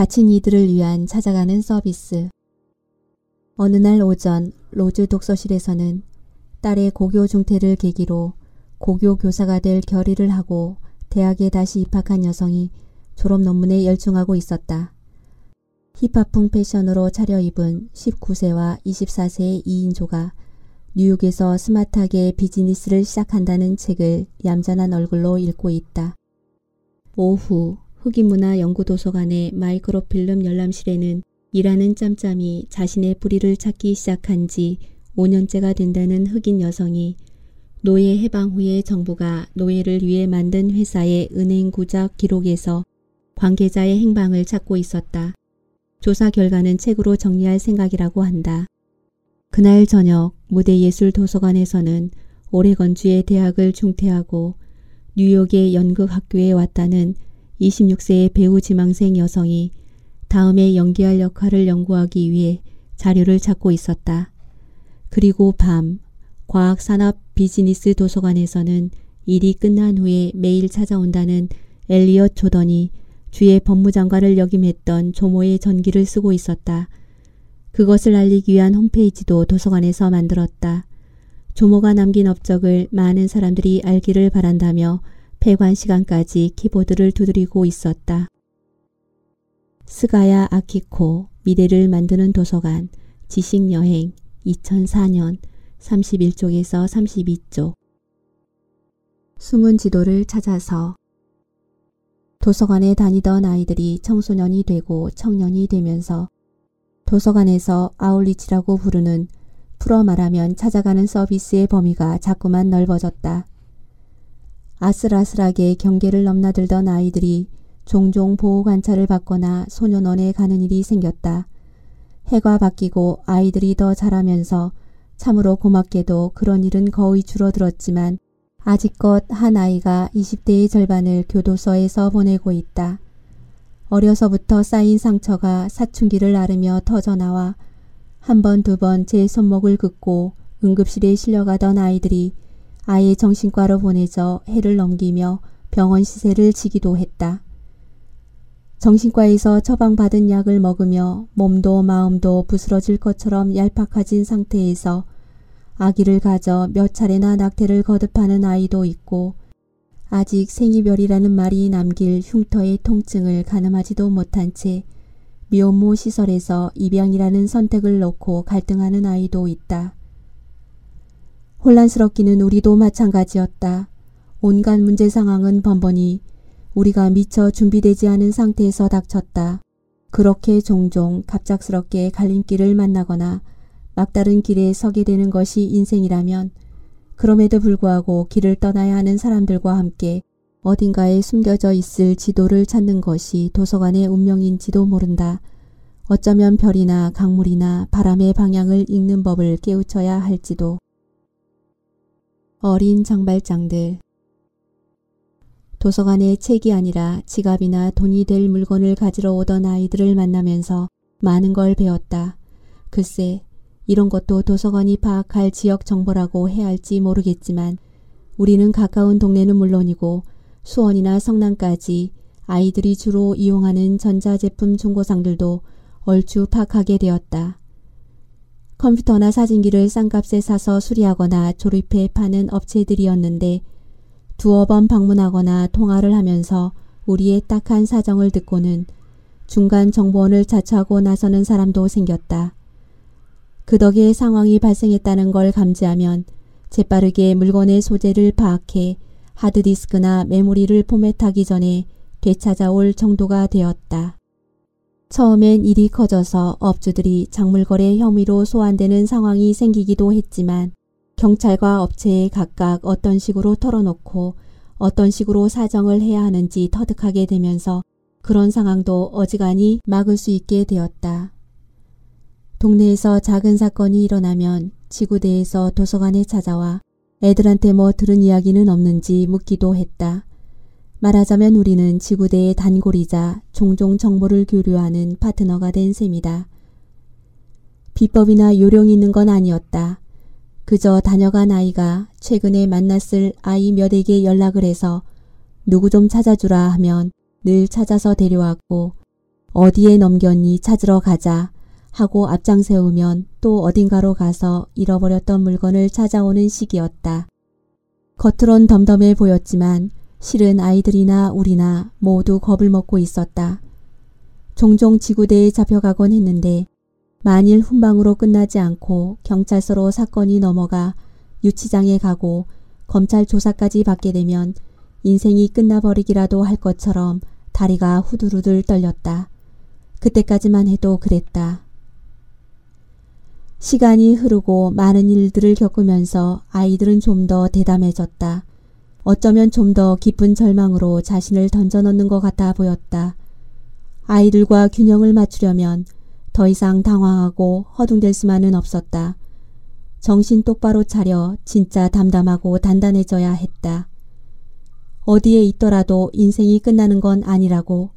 갇힌 이들을 위한 찾아가는 서비스. 어느 날 오전 로즈 독서실에서는 딸의 고교 중퇴를 계기로 고교 교사가 될 결의를 하고 대학에 다시 입학한 여성이 졸업 논문에 열중하고 있었다. 힙합풍 패션으로 차려입은 19세와 24세의 2인조가 뉴욕에서 스마트하게 비즈니스를 시작한다는 책을 얌전한 얼굴로 읽고 있다. 오후 흑인문화 연구도서관의 마이크로필름 열람실에는 일하는 짬짬이 자신의 뿌리를 찾기 시작한 지 5년째가 된다는 흑인 여성이 노예 해방 후에 정부가 노예를 위해 만든 회사의 은행 구작 기록에서 관계자의 행방을 찾고 있었다. 조사 결과는 책으로 정리할 생각이라고 한다. 그날 저녁 무대예술도서관에서는 오레건주의 대학을 중퇴하고 뉴욕의 연극학교에 왔다는 26세의 배우 지망생 여성이 다음에 연기할 역할을 연구하기 위해 자료를 찾고 있었다. 그리고 밤 과학산업 비즈니스 도서관에서는 일이 끝난 후에 매일 찾아온다는 엘리엇 조던이 주의 법무장관을 역임했던 조모의 전기를 쓰고 있었다. 그것을 알리기 위한 홈페이지도 도서관에서 만들었다. 조모가 남긴 업적을 많은 사람들이 알기를 바란다며 폐관 시간까지 키보드를 두드리고 있었다. 스가야 아키코 미래를 만드는 도서관 지식여행 2004년 31쪽에서 32쪽 숨은 지도를 찾아서 도서관에 다니던 아이들이 청소년이 되고 청년이 되면서 도서관에서 아울리치라고 부르는 풀어 말하면 찾아가는 서비스의 범위가 자꾸만 넓어졌다. 아슬아슬하게 경계를 넘나들던 아이들이 종종 보호 관찰을 받거나 소년원에 가는 일이 생겼다. 해가 바뀌고 아이들이 더 자라면서 참으로 고맙게도 그런 일은 거의 줄어들었지만 아직껏 한 아이가 20대의 절반을 교도소에서 보내고 있다. 어려서부터 쌓인 상처가 사춘기를 앓으며 터져나와 한 번 두 번 제 손목을 긋고 응급실에 실려가던 아이들이 아예 정신과로 보내져 해를 넘기며 병원 시세를 지기도 했다. 정신과에서 처방받은 약을 먹으며 몸도 마음도 부스러질 것처럼 얄팍해진 상태에서 아기를 가져 몇 차례나 낙태를 거듭하는 아이도 있고 아직 생이별이라는 말이 남길 흉터의 통증을 가늠하지도 못한 채 미혼모 시설에서 입양이라는 선택을 놓고 갈등하는 아이도 있다. 혼란스럽기는 우리도 마찬가지였다. 온갖 문제 상황은 번번이 우리가 미처 준비되지 않은 상태에서 닥쳤다. 그렇게 종종 갑작스럽게 갈림길을 만나거나 막다른 길에 서게 되는 것이 인생이라면 그럼에도 불구하고 길을 떠나야 하는 사람들과 함께 어딘가에 숨겨져 있을 지도를 찾는 것이 도서관의 운명인지도 모른다. 어쩌면 별이나 강물이나 바람의 방향을 읽는 법을 깨우쳐야 할지도. 어린 장발장들 도서관에 책이 아니라 지갑이나 돈이 될 물건을 가지러 오던 아이들을 만나면서 많은 걸 배웠다. 글쎄, 이런 것도 도서관이 파악할 지역 정보라고 해야 할지 모르겠지만 우리는 가까운 동네는 물론이고 수원이나 성남까지 아이들이 주로 이용하는 전자제품 중고상들도 얼추 파악하게 되었다. 컴퓨터나 사진기를 싼값에 사서 수리하거나 조립해 파는 업체들이었는데 두어 번 방문하거나 통화를 하면서 우리의 딱한 사정을 듣고는 중간 정보원을 자처하고 나서는 사람도 생겼다. 그 덕에 상황이 발생했다는 걸 감지하면 재빠르게 물건의 소재를 파악해 하드디스크나 메모리를 포맷하기 전에 되찾아올 정도가 되었다. 처음엔 일이 커져서 업주들이 작물거래 혐의로 소환되는 상황이 생기기도 했지만 경찰과 업체에 각각 어떤 식으로 털어놓고 어떤 식으로 사정을 해야 하는지 터득하게 되면서 그런 상황도 어지간히 막을 수 있게 되었다. 동네에서 작은 사건이 일어나면 지구대에서 도서관에 찾아와 애들한테 뭐 들은 이야기는 없는지 묻기도 했다. 말하자면 우리는 지구대의 단골이자 종종 정보를 교류하는 파트너가 된 셈이다. 비법이나 요령이 있는 건 아니었다. 그저 다녀간 아이가 최근에 만났을 아이 몇에게 연락을 해서 누구 좀 찾아주라 하면 늘 찾아서 데려왔고 어디에 넘겼니 찾으러 가자 하고 앞장 세우면 또 어딘가로 가서 잃어버렸던 물건을 찾아오는 시기였다. 겉으론 덤덤해 보였지만 실은 아이들이나 우리나 모두 겁을 먹고 있었다. 종종 지구대에 잡혀가곤 했는데 만일 훈방으로 끝나지 않고 경찰서로 사건이 넘어가 유치장에 가고 검찰 조사까지 받게 되면 인생이 끝나버리기라도 할 것처럼 다리가 후들후들 떨렸다. 그때까지만 해도 그랬다. 시간이 흐르고 많은 일들을 겪으면서 아이들은 좀 더 대담해졌다. 어쩌면 좀 더 깊은 절망으로 자신을 던져넣는 것 같아 보였다. 아이들과 균형을 맞추려면 더 이상 당황하고 허둥댈 수만은 없었다. 정신 똑바로 차려 진짜 담담하고 단단해져야 했다. 어디에 있더라도 인생이 끝나는 건 아니라고.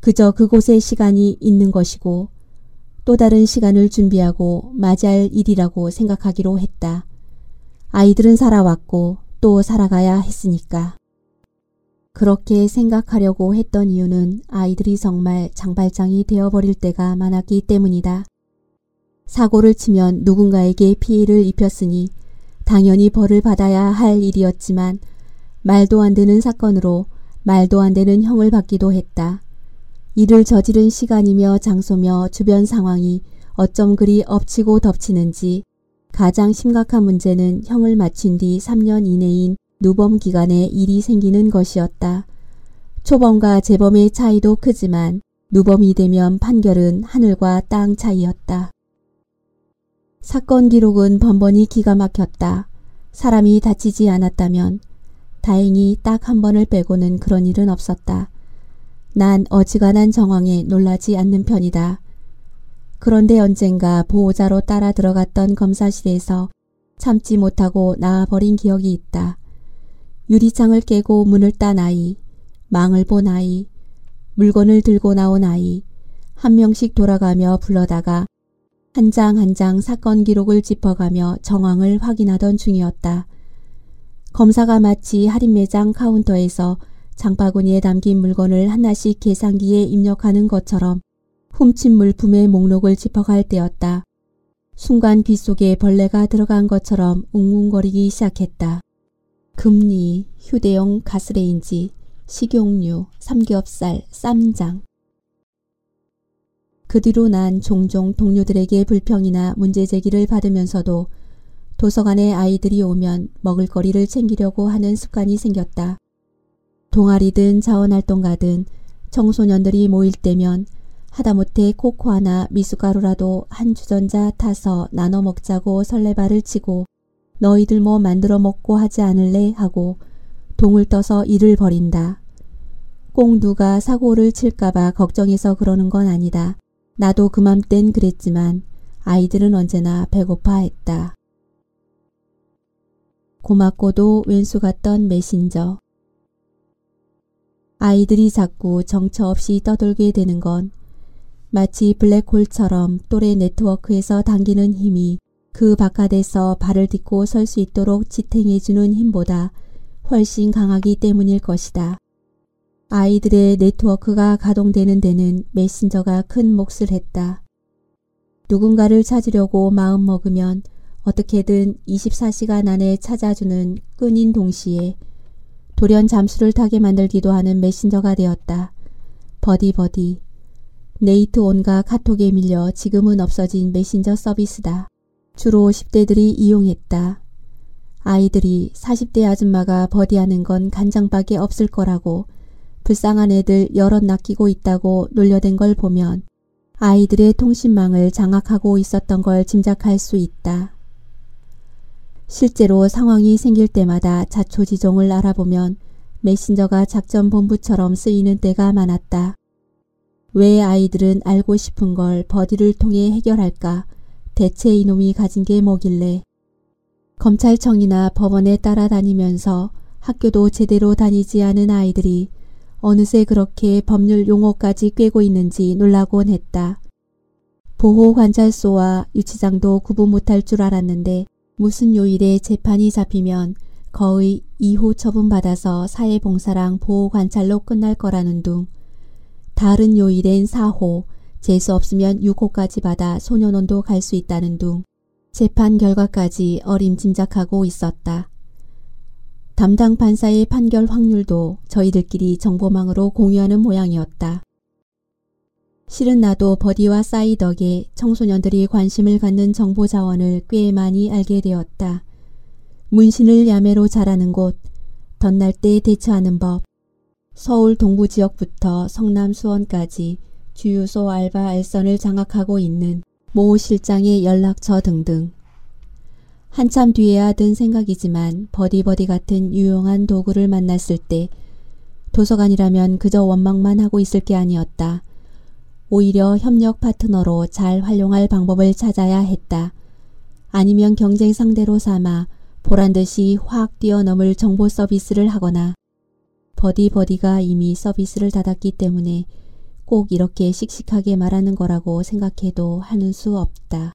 그저 그곳에 시간이 있는 것이고 또 다른 시간을 준비하고 맞이할 일이라고 생각하기로 했다. 아이들은 살아왔고 또 살아가야 했으니까. 그렇게 생각하려고 했던 이유는 아이들이 정말 장발장이 되어버릴 때가 많았기 때문이다. 사고를 치면 누군가에게 피해를 입혔으니 당연히 벌을 받아야 할 일이었지만 말도 안 되는 사건으로 말도 안 되는 형을 받기도 했다. 이를 저지른 시간이며 장소며 주변 상황이 어쩜 그리 엎치고 덮치는지 가장 심각한 문제는 형을 마친 뒤 3년 이내인 누범 기간에 일이 생기는 것이었다. 초범과 재범의 차이도 크지만 누범이 되면 판결은 하늘과 땅 차이였다. 사건 기록은 번번이 기가 막혔다. 사람이 다치지 않았다면 다행히 딱 한 번을 빼고는 그런 일은 없었다. 난 어지간한 정황에 놀라지 않는 편이다. 그런데 언젠가 보호자로 따라 들어갔던 검사실에서 참지 못하고 나와버린 기억이 있다. 유리창을 깨고 문을 딴 아이, 망을 본 아이, 물건을 들고 나온 아이, 한 명씩 돌아가며 불러다가 한 장 한 장 사건 기록을 짚어가며 정황을 확인하던 중이었다. 검사가 마치 할인 매장 카운터에서 장바구니에 담긴 물건을 하나씩 계산기에 입력하는 것처럼 훔친 물품의 목록을 짚어갈 때였다. 순간 귓속에 벌레가 들어간 것처럼 웅웅거리기 시작했다. 금리, 휴대용 가스레인지, 식용유, 삼겹살, 쌈장. 그 뒤로 난 종종 동료들에게 불평이나 문제 제기를 받으면서도 도서관에 아이들이 오면 먹을거리를 챙기려고 하는 습관이 생겼다. 동아리든 자원활동 가든 청소년들이 모일 때면 하다못해 코코아나 미숫가루라도 한 주전자 타서 나눠 먹자고 설레발을 치고 너희들 뭐 만들어 먹고 하지 않을래 하고 동을 떠서 일을 벌인다. 꼭 누가 사고를 칠까봐 걱정해서 그러는 건 아니다. 나도 그맘땐 그랬지만 아이들은 언제나 배고파했다. 고맙고도 왼수 같던 메신저. 아이들이 자꾸 정처 없이 떠돌게 되는 건 마치 블랙홀처럼 또래 네트워크에서 당기는 힘이 그 바깥에서 발을 딛고 설 수 있도록 지탱해주는 힘보다 훨씬 강하기 때문일 것이다. 아이들의 네트워크가 가동되는 데는 메신저가 큰 몫을 했다. 누군가를 찾으려고 마음먹으면 어떻게든 24시간 안에 찾아주는 끈인 동시에 돌연 잠수를 타게 만들기도 하는 메신저가 되었다. 버디버디 네이트 온과 카톡에 밀려 지금은 없어진 메신저 서비스다. 주로 10대들이 이용했다. 아이들이 40대 아줌마가 버디하는 건 간장밖에 없을 거라고 불쌍한 애들 여럿 낚이고 있다고 놀려댄 걸 보면 아이들의 통신망을 장악하고 있었던 걸 짐작할 수 있다. 실제로 상황이 생길 때마다 자초지종을 알아보면 메신저가 작전본부처럼 쓰이는 때가 많았다. 왜 아이들은 알고 싶은 걸 버디를 통해 해결할까? 대체 이놈이 가진 게 뭐길래? 검찰청이나 법원에 따라다니면서 학교도 제대로 다니지 않은 아이들이 어느새 그렇게 법률 용어까지 꿰고 있는지 놀라곤 했다. 보호관찰소와 유치장도 구분 못할 줄 알았는데 무슨 요일에 재판이 잡히면 거의 이후 처분받아서 사회봉사랑 보호관찰로 끝날 거라는 둥 다른 요일엔 4호, 재수 없으면 6호까지 받아 소년원도 갈 수 있다는 둥 재판 결과까지 어림짐작하고 있었다. 담당 판사의 판결 확률도 저희들끼리 정보망으로 공유하는 모양이었다. 실은 나도 버디와 싸이 덕에 청소년들이 관심을 갖는 정보 자원을 꽤 많이 알게 되었다. 문신을 야매로 자라는 곳, 덧날 때 대처하는 법, 서울 동부 지역부터 성남 수원까지 주유소 알바 알선을 장악하고 있는 모 실장의 연락처 등등. 한참 뒤에야 든 생각이지만 버디버디 같은 유용한 도구를 만났을 때 도서관이라면 그저 원망만 하고 있을 게 아니었다. 오히려 협력 파트너로 잘 활용할 방법을 찾아야 했다. 아니면 경쟁 상대로 삼아 보란 듯이 확 뛰어넘을 정보 서비스를 하거나 버디버디가 이미 서비스를 닫았기 때문에 꼭 이렇게 씩씩하게 말하는 거라고 생각해도 하는 수 없다.